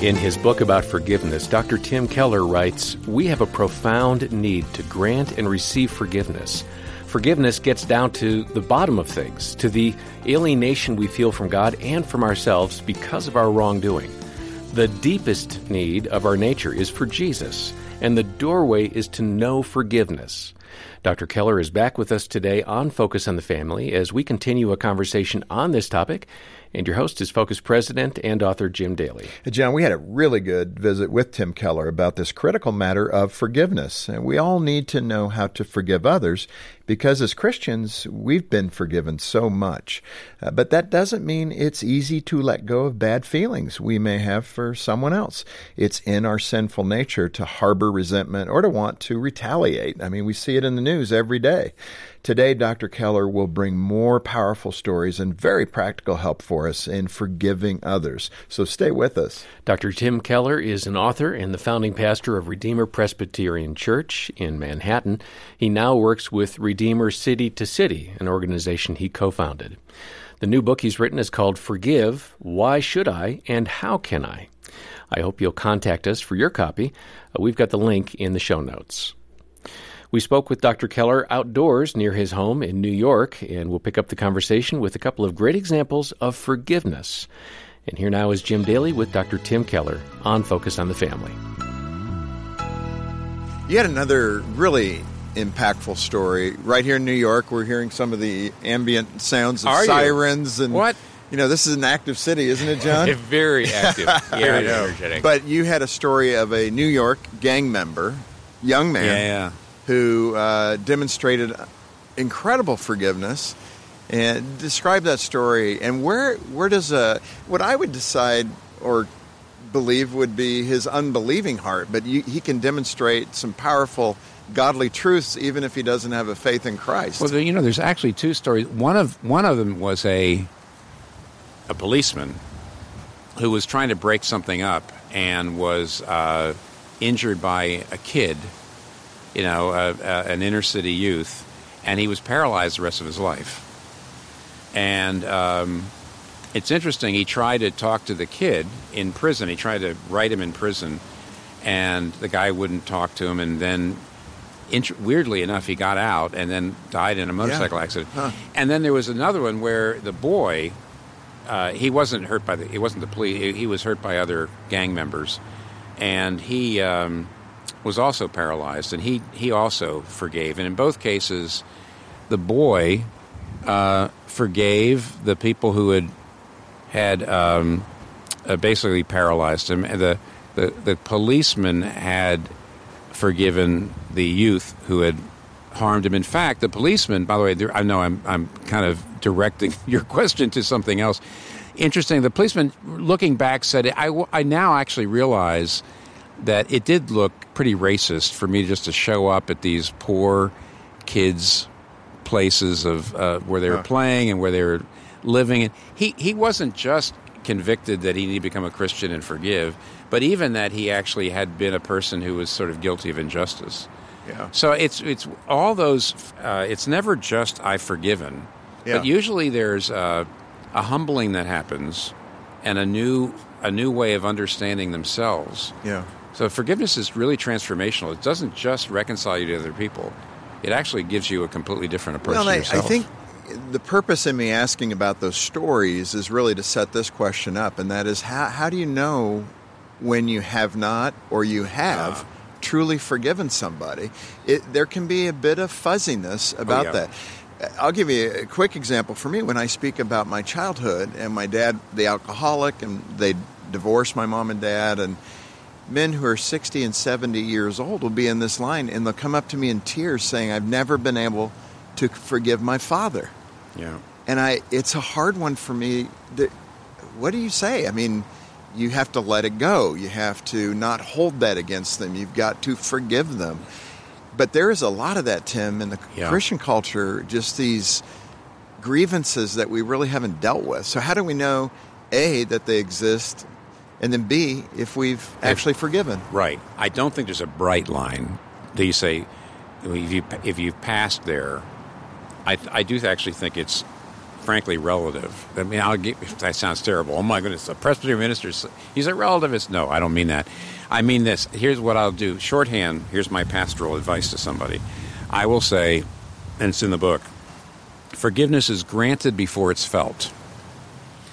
In his book about forgiveness, Dr. Tim Keller writes We have a profound need to grant and receive forgiveness. Forgiveness gets down to the bottom of things, to the alienation we feel from God and from ourselves because of our wrongdoing. The deepest need of our nature is for Jesus, and the doorway is to know forgiveness. Dr. Keller is back with us today on Focus on the Family as we continue a conversation on this topic. And your host is Focus President and author Jim Daly. John, we had a really good visit with Tim Keller about this critical matter of forgiveness. And we all need to know how to forgive others because as Christians, we've been forgiven so much. Uh, but that doesn't mean it's easy to let go of bad feelings we may have for someone else. It's in our sinful nature to harbor resentment or to want to retaliate. I mean, we see it in the news every day. Today, Dr. Keller will bring more powerful stories and very practical help for us in forgiving others. So stay with us. Dr. Tim Keller is an author and the founding pastor of Redeemer Presbyterian Church in Manhattan. He now works with Redeemer City to City, an organization he co founded. The new book he's written is called Forgive Why Should I and How Can I? I hope you'll contact us for your copy. Uh, we've got the link in the show notes. We spoke with Dr. Keller outdoors near his home in New York, and we'll pick up the conversation with a couple of great examples of forgiveness. And here now is Jim Daly with Dr. Tim Keller on Focus on the Family. Had another really impactful story right here in New York. We're hearing some of the ambient sounds of Are sirens you? and what. You know, this is an active city, isn't it, John? Very active. Very energetic. But you had a story of a New York gang member, young man, yeah, yeah. who uh, demonstrated incredible forgiveness. And describe that story. And where where does uh, what I would decide or believe would be his unbelieving heart, but you, he can demonstrate some powerful godly truths even if he doesn't have a faith in Christ. Well, you know, there's actually two stories. One of one of them was a a policeman who was trying to break something up and was uh, injured by a kid, you know, an inner city youth, and he was paralyzed the rest of his life. And um, it's interesting. He tried to talk to the kid in prison. He tried to write him in prison, and the guy wouldn't talk to him. And then int- weirdly enough, he got out and then died in a motorcycle Yeah. accident. Huh. And then there was another one where the boy, uh, he wasn't hurt by the, he wasn't the police, he, he was hurt by other gang members, and he um, was also paralyzed, and he he also forgave. And in both cases, the boy uh, forgave the people who had had um, uh, basically paralyzed him, and the, the the policeman had forgiven the youth who had harmed him. In fact, the policeman, by the way, there, I know I'm, I'm kind of directing your question to something else. Interesting, the policeman, looking back, said, I, I now actually realize that it did look pretty racist for me just to show up at these poor kids' places of uh, where they were playing and where they were living. And he, he wasn't just convicted that he needed to become a Christian and forgive, but even that he actually had been a person who was sort of guilty of injustice. yeah. So it's it's all those. Uh, it's never just I've forgiven, Yeah. but usually there's a, a humbling that happens, and a new a new way of understanding themselves. Yeah. So forgiveness is really transformational. It doesn't just reconcile you to other people; it actually gives you a completely different approach Well, to I, I yourself. think the purpose in me asking about those stories is really to set this question up, and that is how, how do you know when you have not or you have Ah. truly forgiven somebody? It, there can be a bit of fuzziness about yeah. that. I'll give you a quick example for me when I speak about my childhood and my dad, the alcoholic, and they divorced my mom and dad, and men who are 60 and 70 years old will be in this line and they'll come up to me in tears saying, I've never been able to forgive my father. Yeah. And I, it's a hard one for me. To, what do you say? I mean, you have to let it go. You have to not hold that against them. You've got to forgive them. But there is a lot of that, Tim, in the Yeah. Christian culture, just these grievances that we really haven't dealt with. So, how do we know, A, that they exist, and then B, if we've actually forgiven? Right. I don't think there's a bright line. Do you say if you if you've passed there? I I do actually think it's frankly relative. I mean, I'll get, that sounds terrible. Oh my goodness, a Presbyterian minister, he's a relativist. No, I don't mean that. I mean this. Here's what I'll do. Shorthand, here's my pastoral advice to somebody. I will say, and it's in the book, forgiveness is granted before it's felt.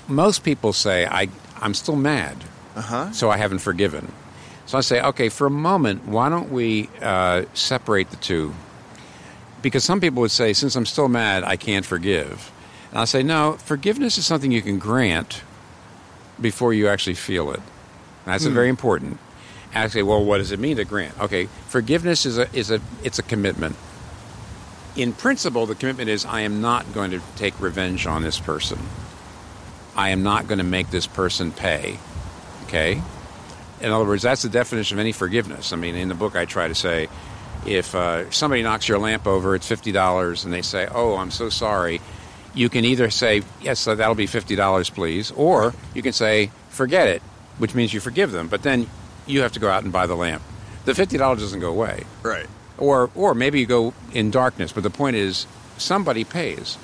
Most people say, I, I'm still mad, Uh-huh. so I haven't forgiven. So I say, okay, for a moment, why don't we uh, separate the two? Because some people would say, since I'm still mad, I can't forgive. And I say, no, forgiveness is something you can grant before you actually feel it. That's hmm. very important. And I say, well, what does it mean to grant? Okay, forgiveness is a is a it's a commitment. In principle, the commitment is I am not going to take revenge on this person. I am not going to make this person pay. Okay? In other words, that's the definition of any forgiveness. I mean, in the book, I try to say if uh, somebody knocks your lamp over, it's $50, and they say, Oh, I'm so sorry, you can either say, Yes, so that'll be $50, please, or you can say, Forget it, which means you forgive them, but then you have to go out and buy the lamp. The $50 doesn't go away. Right. or or maybe you go in darkness but the point is somebody pays.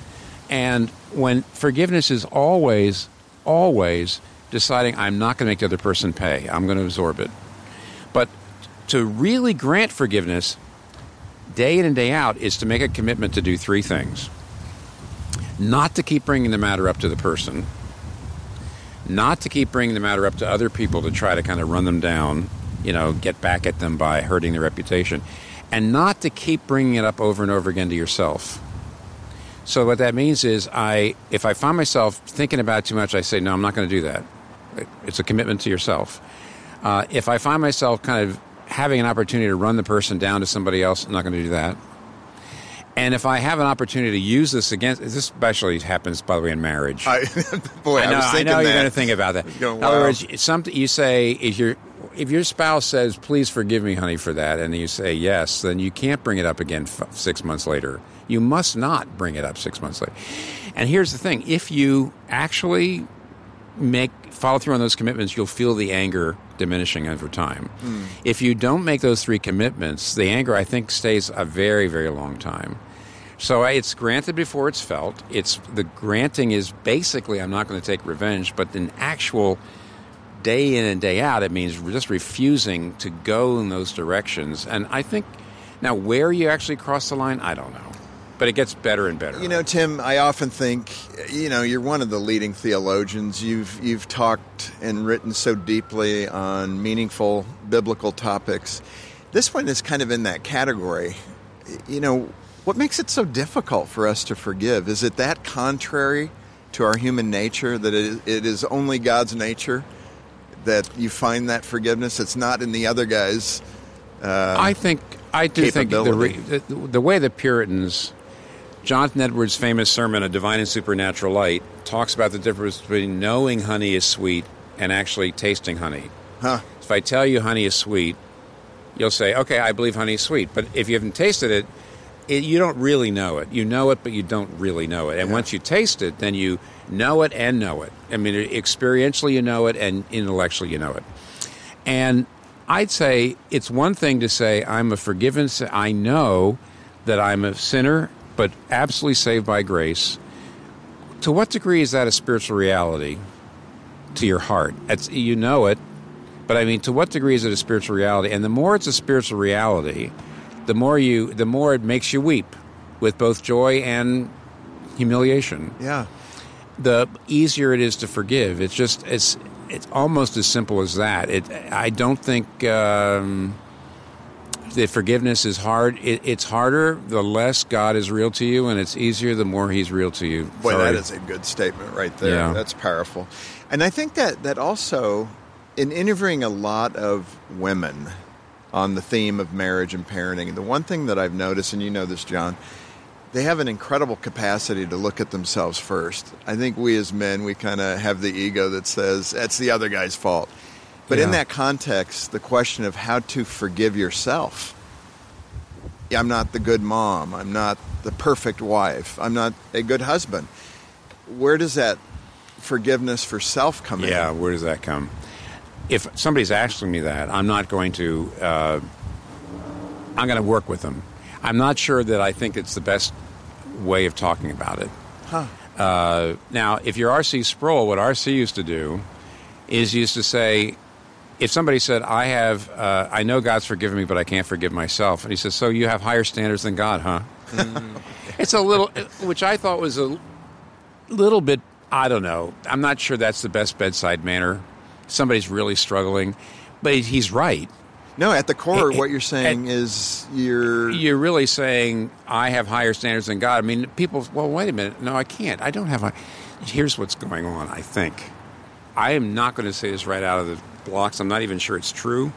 And when forgiveness is always always deciding i'm not going to make the other person pay. I'm going to absorb it. But to really grant forgiveness day in and day out is to make a commitment to do three things not to keep bringing the matter up to the person not to keep bringing the matter up to other people to try to kind of run them down, you know, get back at them by hurting their reputation, and not to keep bringing it up over and over again to yourself. So what that means is, I if I find myself thinking about it too much, I say, no, I'm not going to do that. It's a commitment to yourself. Uh, if I find myself kind of having an opportunity to run the person down to somebody else, I'm not going to do that. And if I have an opportunity to use this against, this especially happens, by the way, in marriage. I, boy, I, I know, I thinking know you're going to think about that. Going, In other words, something you say if your if your spouse says, "Please forgive me, honey, for that," and you say yes, then you can't bring it up again f- six months later. You must not bring it up six months later. And here's the thing: if you actually make follow through on those commitments, you'll feel the anger diminishing over time. Hmm. If you don't make those three commitments, the anger I think stays a very very long time. So it's granted before it's felt. It's the granting is basically I'm not going to take revenge, but in actual day in and day out, it means just refusing to go in those directions. And I think now where you actually cross the line, I don't know, but it gets better and better. You know, Tim, I often think, you know, you're one of the leading theologians. You've you've talked and written so deeply on meaningful biblical topics. This one is kind of in that category. You know, what makes it so difficult for us to forgive? Is it that contrary to our human nature that it it is only God's nature that you find that forgiveness? It's not in the other guy's. Uh, I think I do think the, re, the the way the Puritans, Jonathan Edwards' famous sermon, "A Divine and Supernatural Light," talks about the difference between knowing honey is sweet and actually tasting honey. Huh. If I tell you honey is sweet, you'll say, "Okay, I believe honey is sweet." But if you haven't tasted it, it you don't really know it. You know it, but you don't really know it. And once you taste it, then you know it and know it. I mean, experientially you know it, and intellectually you know it. And I'd say it's one thing to say, I'm a forgiven, I know that I'm a sinner, but absolutely saved by grace. To what degree is that a spiritual reality to your heart? It's, you know it, but I mean, to what degree is it a spiritual reality? And the more it's a spiritual reality, the more you, the more it makes you weep with both joy and humiliation Yeah. the easier it is to forgive. It's just it's it's almost as simple as that. It I don't think um, that forgiveness is hard. It, it's harder the less God is real to you, and it's easier the more He's real to you. Boy, Sorry. that is a good statement right there. Yeah. That's powerful. And I think that that also, in interviewing a lot of women on the theme of marriage and parenting, the one thing that I've noticed, and you know this, John, they have an incredible capacity to look at themselves first. I think we as men, we kind of have the ego that says that's the other guy's fault. But in that context, the question of how to forgive yourself. I'm not the good mom. I'm not the perfect wife. I'm not a good husband. Where does that forgiveness for self come Yeah, in? Yeah, where does that come? If somebody's asking me that, I'm not going to. Uh, I'm going to work with them. I'm not sure that I think it's the best way of talking about it. Huh. Uh, now, if you're R.C. Sproul, what R.C. used to do is used to say, if somebody said, "I have, uh, I know God's forgiven me, but I can't forgive myself," and he says, "So you have higher standards than God, huh?" it's a little, which I thought was a little bit. I don't know. I'm not sure that's the best bedside manner. Somebody's really struggling, but he's right. No, at the core, It- what you're saying is you're. You're really saying I have higher standards than God. I mean, people. Well, wait a minute. No, I can't. I don't have. A, here's what's going on. I think I am not going to say this right out of the blocks. I'm not even sure it's true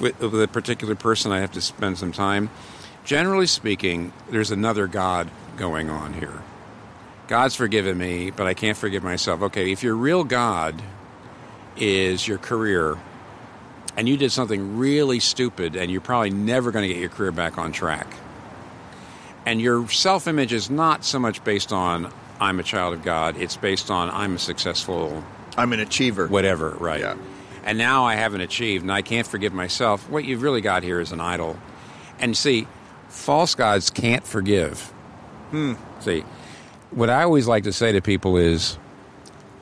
with, with a particular person. I have to spend some time. Generally speaking, there's another God going on here. God's forgiven me, but I can't forgive myself. Okay, if your real God is your career, and you did something really stupid, and you're probably never going to get your career back on track, and your self image is not so much based on I'm a child of God, it's based on I'm a successful I'm an achiever. whatever, right? Yeah. And now I haven't achieved, and I can't forgive myself. What you've really got here is an idol. And see, false gods can't forgive. Hmm. See, what I always like to say to people is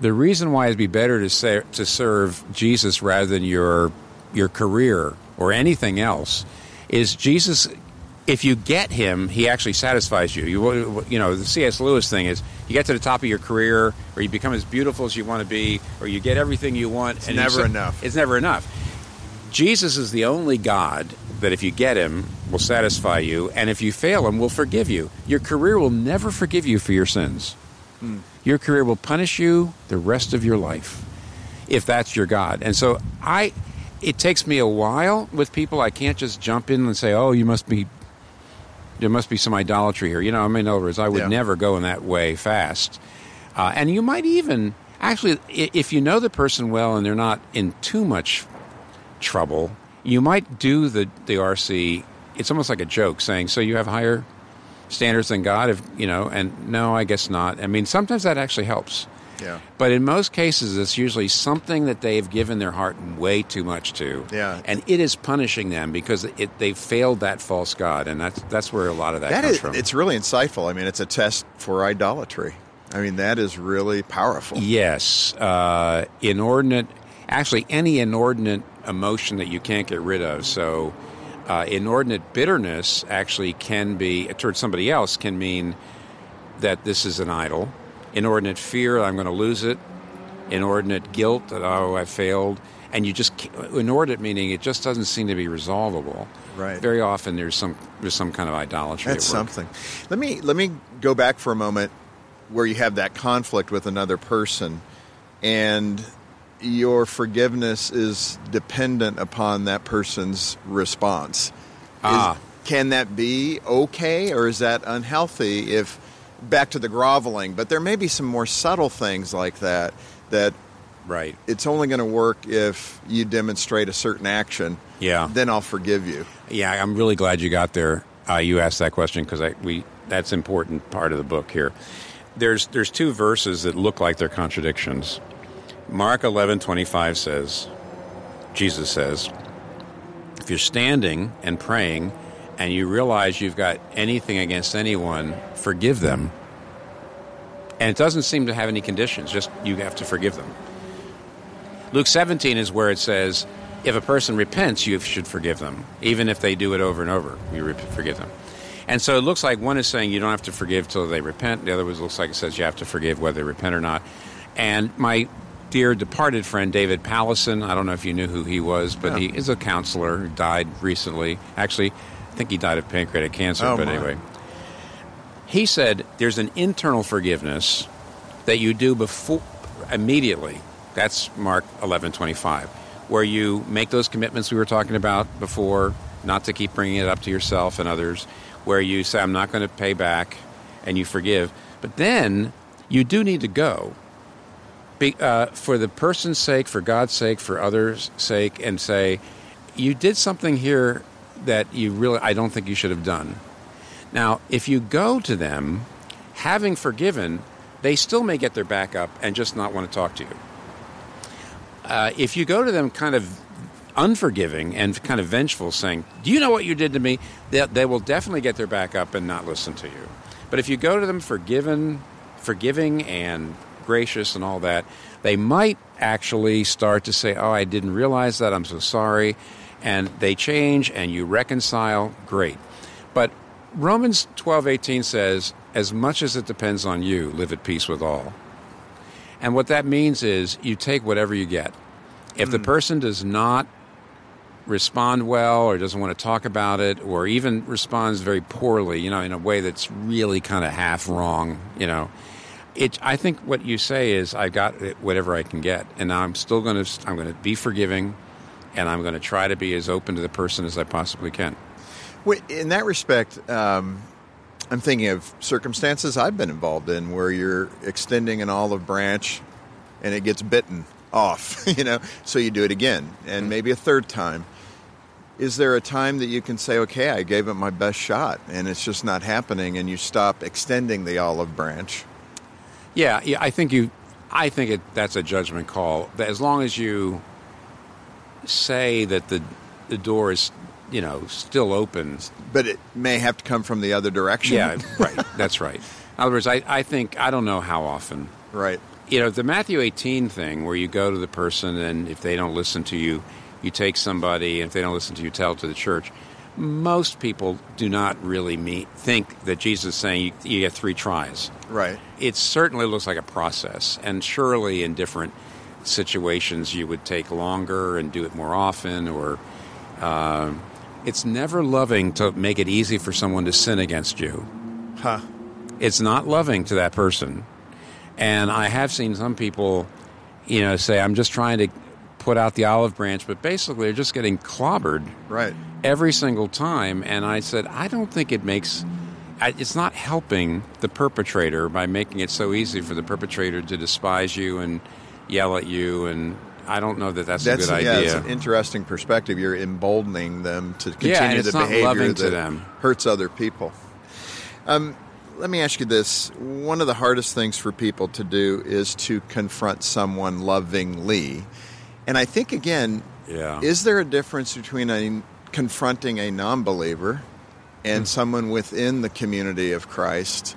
the reason why it'd be better to say, to serve Jesus rather than your your career or anything else is Jesus. If you get him, he actually satisfies you. You you know the C.S. Lewis thing is you get to the top of your career, or you become as beautiful as you want to be, or you get everything you want. It's you never say- enough. It's never enough. Jesus is the only God that if you get him will satisfy you, and if you fail him will forgive you. Your career will never forgive you for your sins. Hmm. Your career will punish you the rest of your life if that's your God. And so I it takes me a while with people I can't just jump in and say, "Oh, you must be there must be some idolatry here." You know, I mean, in other words, I would Yeah. never go in that way fast. Uh, and you might even actually if you know the person well and they're not in too much trouble, you might do the the RC. It's almost like a joke, saying, "So you have higher standards than God?" If you know, and no, I guess not. I mean, sometimes that actually helps. Yeah. But in most cases, it's usually something that they've given their heart way too much to, Yeah. and it is punishing them because it, they've failed that false god, and that's that's where a lot of that, That comes is, from. it's really insightful. I mean, it's a test for idolatry. I mean, that is really powerful. Yes, uh, inordinate. Actually, any inordinate emotion that you can't get rid of. So, uh, inordinate bitterness actually can be towards somebody else can mean that this is an idol. Inordinate fear, that I'm going to lose it. Inordinate guilt that oh, I failed. And you just inordinate meaning it just doesn't seem to be resolvable. Right. Very often there's some there's some kind of idolatry. That's at work. something. Let me let me go back for a moment where you have that conflict with another person and your forgiveness is dependent upon that person's response. Is- Ah. can that be okay or is that unhealthy if back to the groveling, but there may be some more subtle things like that that Right. it's only going to work if you demonstrate a certain action. Yeah. Then I'll forgive you. Yeah, I'm really glad you got there. Uh, you asked that question because we that's important part of the book here. There's there's two verses that look like they're contradictions. Mark 11:25 says, Jesus says, if you're standing and praying and you realize you've got anything against anyone, forgive them. And it doesn't seem to have any conditions, just you have to forgive them. Luke 17 is where it says, if a person repents, you should forgive them, even if they do it over and over. You forgive them. And so it looks like one is saying you don't have to forgive till they repent. The other one looks like it says you have to forgive whether they repent or not. And my dear departed friend David Powlison, I don't know if you knew who he was, but he is a counselor who died recently. Actually, think he died of pancreatic cancer, Oh, but my. anyway. He said there's an internal forgiveness that you do before immediately. That's Mark 11:25, where you make those commitments we were talking about before, not to keep bringing it up to yourself and others, where you say I'm not going to pay back, and you forgive. But then you do need to go, be, uh, for the person's sake, for God's sake, for others' sake, and say, you did something here that you really I don't think you should have done. Now, if you go to them having forgiven, they still may get their back up and just not want to talk to you. Uh, if you go to them kind of unforgiving and kind of vengeful, saying, Do you know what you did to me? They, they will definitely get their back up and not listen to you. But if you go to them forgiven forgiving and gracious and all that, they might actually start to say, "Oh, I didn't realize that. I'm so sorry," and they change and you reconcile. Great, but Romans twelve eighteen says, "As much as it depends on you, live at peace with all." And what that means is you take whatever you get. If the hmm. person does not respond well or doesn't want to talk about it or even responds very poorly, you know, in a way that's really kind of half wrong, you know, it, I think what you say is I got whatever I can get, and I'm still going to I'm going to be forgiving, and I'm going to try to be as open to the person as I possibly can. In that respect, um, I'm thinking of circumstances I've been involved in where you're extending an olive branch and it gets bitten off, you know, so you do it again and maybe a third time. Is there a time that you can say, okay, I gave it my best shot and it's just not happening and you stop extending the olive branch? Yeah, yeah. I think you. I think it, that's a judgment call. As long as you say that the the door is, you know, still open. But it may have to come from the other direction. Yeah, right. That's right. In other words, I, I think I don't know how often. right. You know, the Matthew 18 thing, where you go to the person and if they don't listen to you, you take somebody, and if they don't listen to you, tell it to the church. Most people do not really meet, think that Jesus is saying you, you get three tries. Right. it certainly looks like a process, and surely in different situations you would take longer and do it more often, or uh, it's never loving to make it easy for someone to sin against you. Huh. It's not loving to that person, and I have seen some people, you know, say, "I'm just trying to put out the olive branch," but basically they're just getting clobbered Right. every single time. And I said, I don't think it makes. It's not helping the perpetrator by making it so easy for the perpetrator to despise you and yell at you. And I don't know that that's, That's a good idea. yeah, it's idea. an interesting perspective. You're emboldening them to continue Yeah, the behavior that to them. hurts other people. Um, let me ask you this: one of the hardest things for people to do is to confront someone lovingly, and I think again, Yeah. is there a difference between a, confronting a non-believer and Hmm. someone within the community of Christ?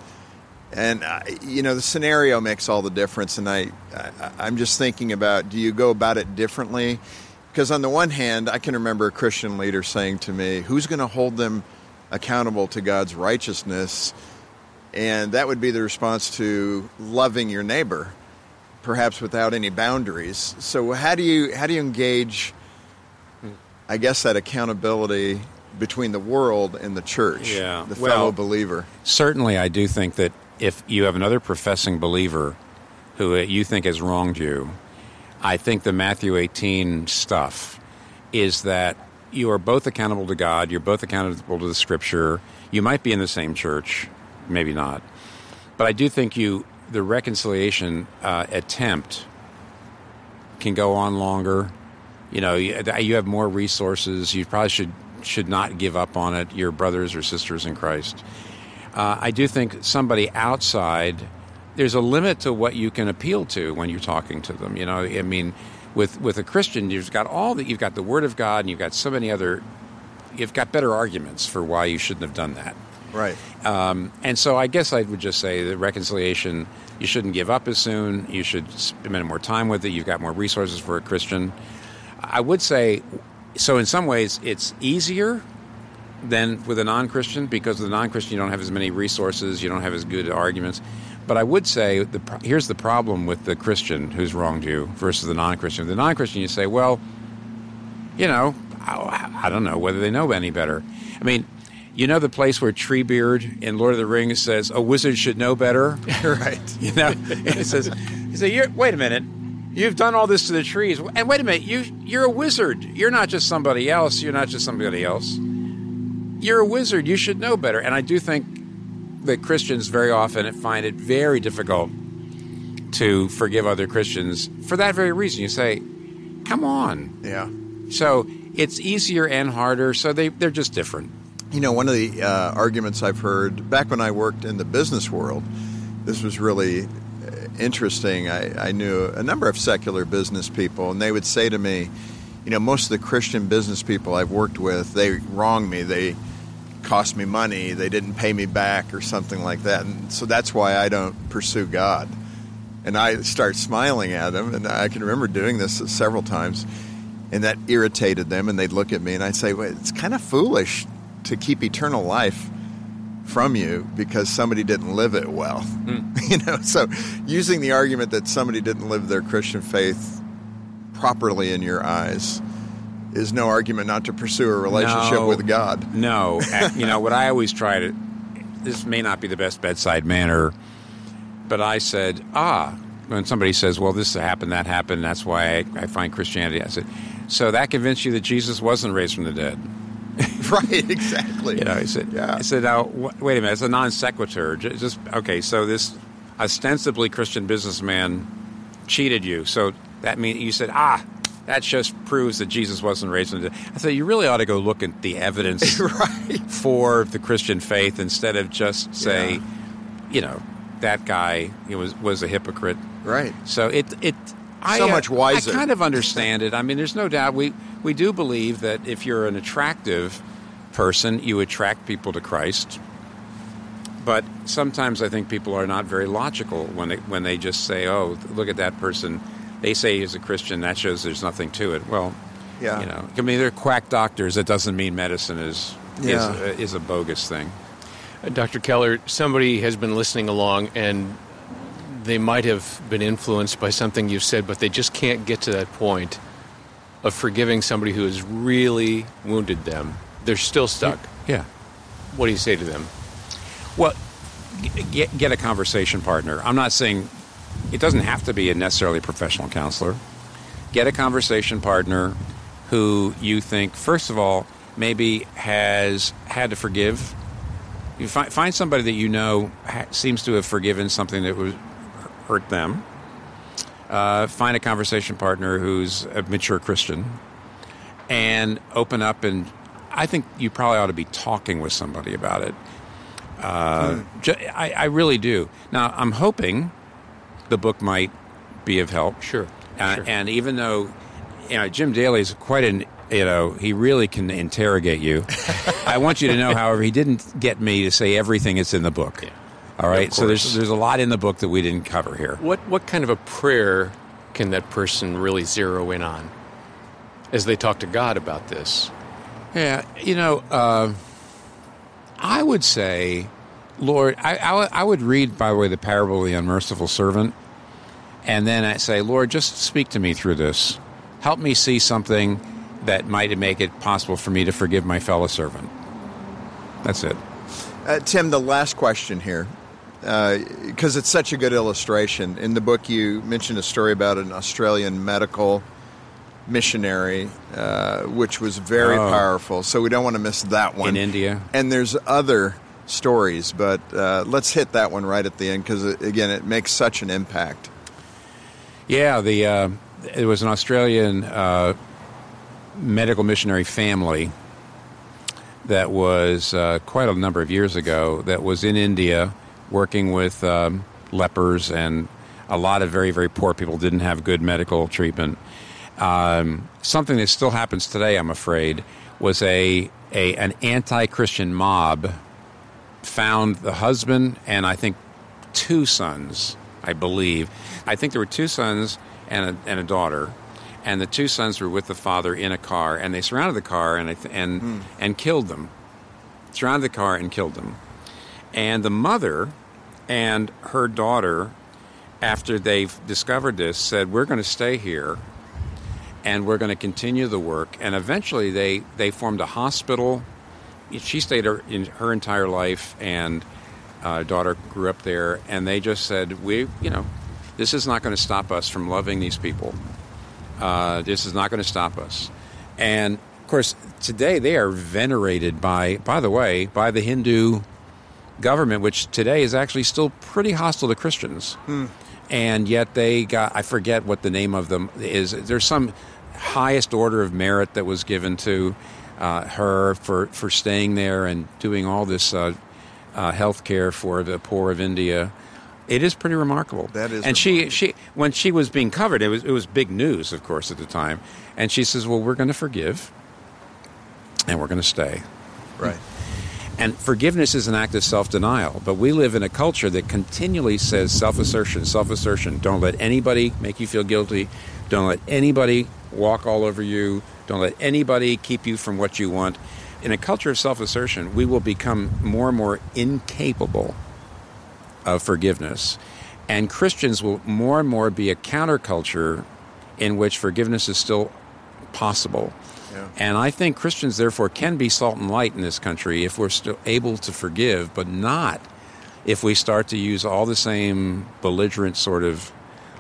And uh, you know, the scenario makes all the difference. And I, I, I'm just thinking about: do you go about it differently? Because on the one hand, I can remember a Christian leader saying to me, "Who's going to hold them accountable to God's righteousness?" And that would be the response to loving your neighbor, perhaps without any boundaries. So, how do you how do you engage? I guess that accountability between the world and the church, Yeah. the Well- fellow believer. Certainly, I do think that if you have another professing believer who you think has wronged you, I think the Matthew 18 stuff is that you are both accountable to God, you're both accountable to the Scripture. You might be in the same church, maybe not, but I do think you the reconciliation uh, attempt can go on longer. You know, you, you have more resources. You probably should should not give up on it. Your brothers or sisters in Christ. Uh, I do think somebody outside. There's a limit to what you can appeal to when you're talking to them. You know, I mean, with with a Christian, you've got all that. You've got the Word of God, and you've got so many other. You've got better arguments for why you shouldn't have done that. Right. Um, and so I guess I would just say that reconciliation, you shouldn't give up as soon. You should spend more time with it. You've got more resources for a Christian. I would say, so in some ways, it's easier than with a non Christian because with a non Christian, you don't have as many resources, you don't have as good arguments. But I would say, the, here's the problem with the Christian who's wronged you versus the non Christian. The non Christian, you say, well, you know, I, I don't know whether they know any better. I mean, you know the place where Treebeard in Lord of the Rings says a wizard should know better, right. You know, it says, he said, you're, "Wait a minute, you've done all this to the trees, and wait a minute, you you're a wizard. You're not just somebody else. You're not just somebody else. You're a wizard. You should know better." And I do think that Christians very often find it very difficult to forgive other Christians for that very reason. You say, "Come on." Yeah. So it's easier and harder. So they they're just different. You know, one of the uh, arguments I've heard back when I worked in the business world, this was really uh, interesting. I, I knew a number of secular business people, and they would say to me, you know, most of the Christian business people I've worked with, they wrong me. They cost me money, they didn't pay me back, or something like that. And so that's why I don't pursue God. And I start smiling at them, and I can remember doing this several times, and that irritated them, and they'd look at me, and I'd say, well, it's kind of foolish to keep eternal life from you because somebody didn't live it well. Mm. you know, so using the argument that somebody didn't live their Christian faith properly in your eyes is no argument not to pursue a relationship no, with God. No, you know what I always try to. This may not be the best bedside manner, but I said, ah, when somebody says, "Well, this happened, that happened, that's why I, I find Christianity," I said, "So that convinced you that Jesus wasn't raised from the dead?" right, exactly. You know, I said, yeah. I said, now wait a minute, it's a non sequitur. Just okay, so this ostensibly Christian businessman cheated you. So that means you said, ah, that just proves that Jesus wasn't raised from the dead. I said, you really ought to go look at the evidence right. for the Christian faith instead of just say, yeah. you know, that guy was was a hypocrite. Right. So it it so I, much wiser. I kind of understand it. I mean, there's no doubt we we do believe that if you're an attractive person, you attract people to Christ. But sometimes I think people are not very logical when they when they just say, "Oh, look at that person." They say he's a Christian. That shows there's nothing to it. Well, yeah. You know, I mean, they're quack doctors. That doesn't mean medicine is yeah. is, is a bogus thing. Uh, Dr. Keller, somebody has been listening along and they might have been influenced by something you've said, but they just can't get to that point of forgiving somebody who has really wounded them. They're still stuck. Yeah. What do you say to them? Well, get, get a conversation partner. I'm not saying it doesn't have to be a necessarily professional counselor. Get a conversation partner who you think, first of all, maybe has had to forgive. You find, find somebody that you know ha- seems to have forgiven something that was hurt them. Uh, find a conversation partner who's a mature Christian and open up. And I think you probably ought to be talking with somebody about it. Uh, hmm. I, I, really do. Now, I'm hoping the book might be of help. Sure. Uh, sure. And even though you know, Jim Daly is quite an you know, he really can interrogate you. I want you to know, however, he didn't get me to say everything that's in the book. Yeah. All right. So there's there's a lot in the book that we didn't cover here. What what kind of a prayer can that person really zero in on as they talk to God about this? Yeah, you know, uh, I would say, Lord, I, I, I would read, by the way, the parable of the unmerciful servant, and then I say, Lord, just speak to me through this. Help me see something that might make it possible for me to forgive my fellow servant. That's it. Uh, Tim, the last question here because uh, it's such a good illustration. In the book, you mentioned a story about an Australian medical missionary, uh, which was very oh. powerful. So we don't want to miss that one. In India. And there's other stories, but uh, let's hit that one right at the end because, again, it makes such an impact. Yeah, the uh, it was an Australian uh, medical missionary family that was uh, quite a number of years ago that was in India working with um, lepers and a lot of very, very poor people didn't have good medical treatment. Um, something that still happens today, I'm afraid, was a, a an anti-Christian mob found the husband and I think two sons, I believe. I think there were two sons and a, and a daughter, and the two sons were with the father in a car, and they surrounded the car and and mm. and killed them. Surrounded the car and killed them. And the mother and her daughter, after they've discovered this, said, We're going to stay here and we're going to continue the work. And eventually they, they formed a hospital. She stayed her, in her entire life, and uh, daughter grew up there. And they just said, We, you know, this is not going to stop us from loving these people. Uh, this is not going to stop us. And of course, today they are venerated by, by the way, by the Hindu government, which today is actually still pretty hostile to Christians. Hmm. And yet they got, I forget what the name of them is. There's some highest order of merit that was given to uh, her for, for staying there and doing all this uh, uh, health care for the poor of India. It is pretty remarkable. That is, and she, she when she was being covered, it was it was big news, of course, at the time. And she says, "Well, we're going to forgive, and we're going to stay." Right. And forgiveness is an act of self denial. But we live in a culture that continually says self assertion, self assertion. Don't let anybody make you feel guilty. Don't let anybody walk all over you. Don't let anybody keep you from what you want. In a culture of self assertion, we will become more and more incapable of forgiveness. And Christians will more and more be a counterculture in which forgiveness is still possible. And I think Christians, therefore, can be salt and light in this country if we're still able to forgive, but not if we start to use all the same belligerent sort of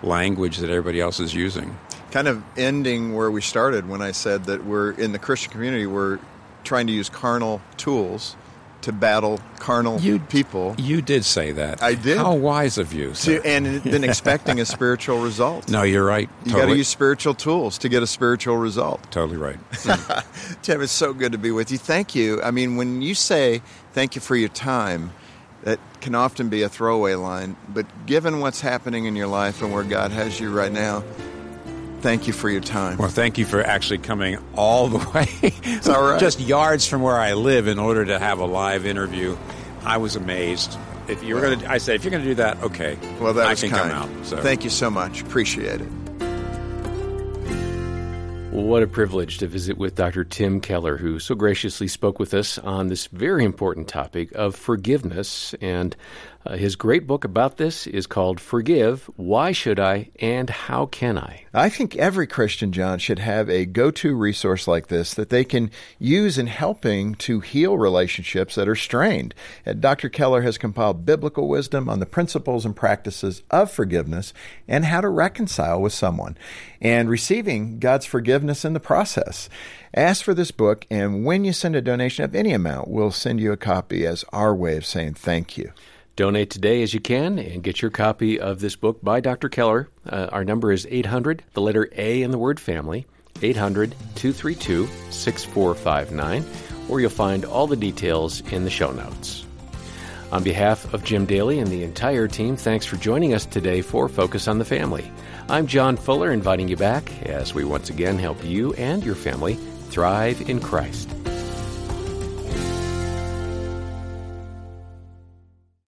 language that everybody else is using. Kind of ending where we started when I said that we're in the Christian community, we're trying to use carnal tools to battle carnal You- people. You did say that. I did. How wise of you. To, and then expecting a spiritual result. No, you're right. You got to use spiritual tools to get a spiritual result. Totally right. Tim, it's so good to be with you. Thank you. I mean, when you say thank you for your time, that can often be a throwaway line, but given what's happening in your life and where God has you right now, thank you for your time. Well, thank you for actually coming all the way. It's all right. Just yards from where I live in order to have a live interview. I was amazed. If you were going to, I said, if you're going to do that, okay. Well, that I was can kind. come out. So. Thank you so much. Appreciate it. What a privilege to visit with Dr. Tim Keller, who so graciously spoke with us on this very important topic of forgiveness. And uh, his great book about this is called Forgive Why Should I and How Can I? I think every Christian, John, should have a go to resource like this that they can use in helping to heal relationships that are strained. And Dr. Keller has compiled biblical wisdom on the principles and practices of forgiveness and how to reconcile with someone and receiving God's forgiveness in the process. Ask for this book, and when you send a donation of any amount, we'll send you a copy as our way of saying thank you. Donate today as you can and get your copy of this book by Dr. Keller. Uh, our number is 800, the letter A in the word family, 800 232 6459, or you'll find all the details in the show notes. On behalf of Jim Daly and the entire team, thanks for joining us today for Focus on the Family. I'm John Fuller, inviting you back as we once again help you and your family thrive in Christ.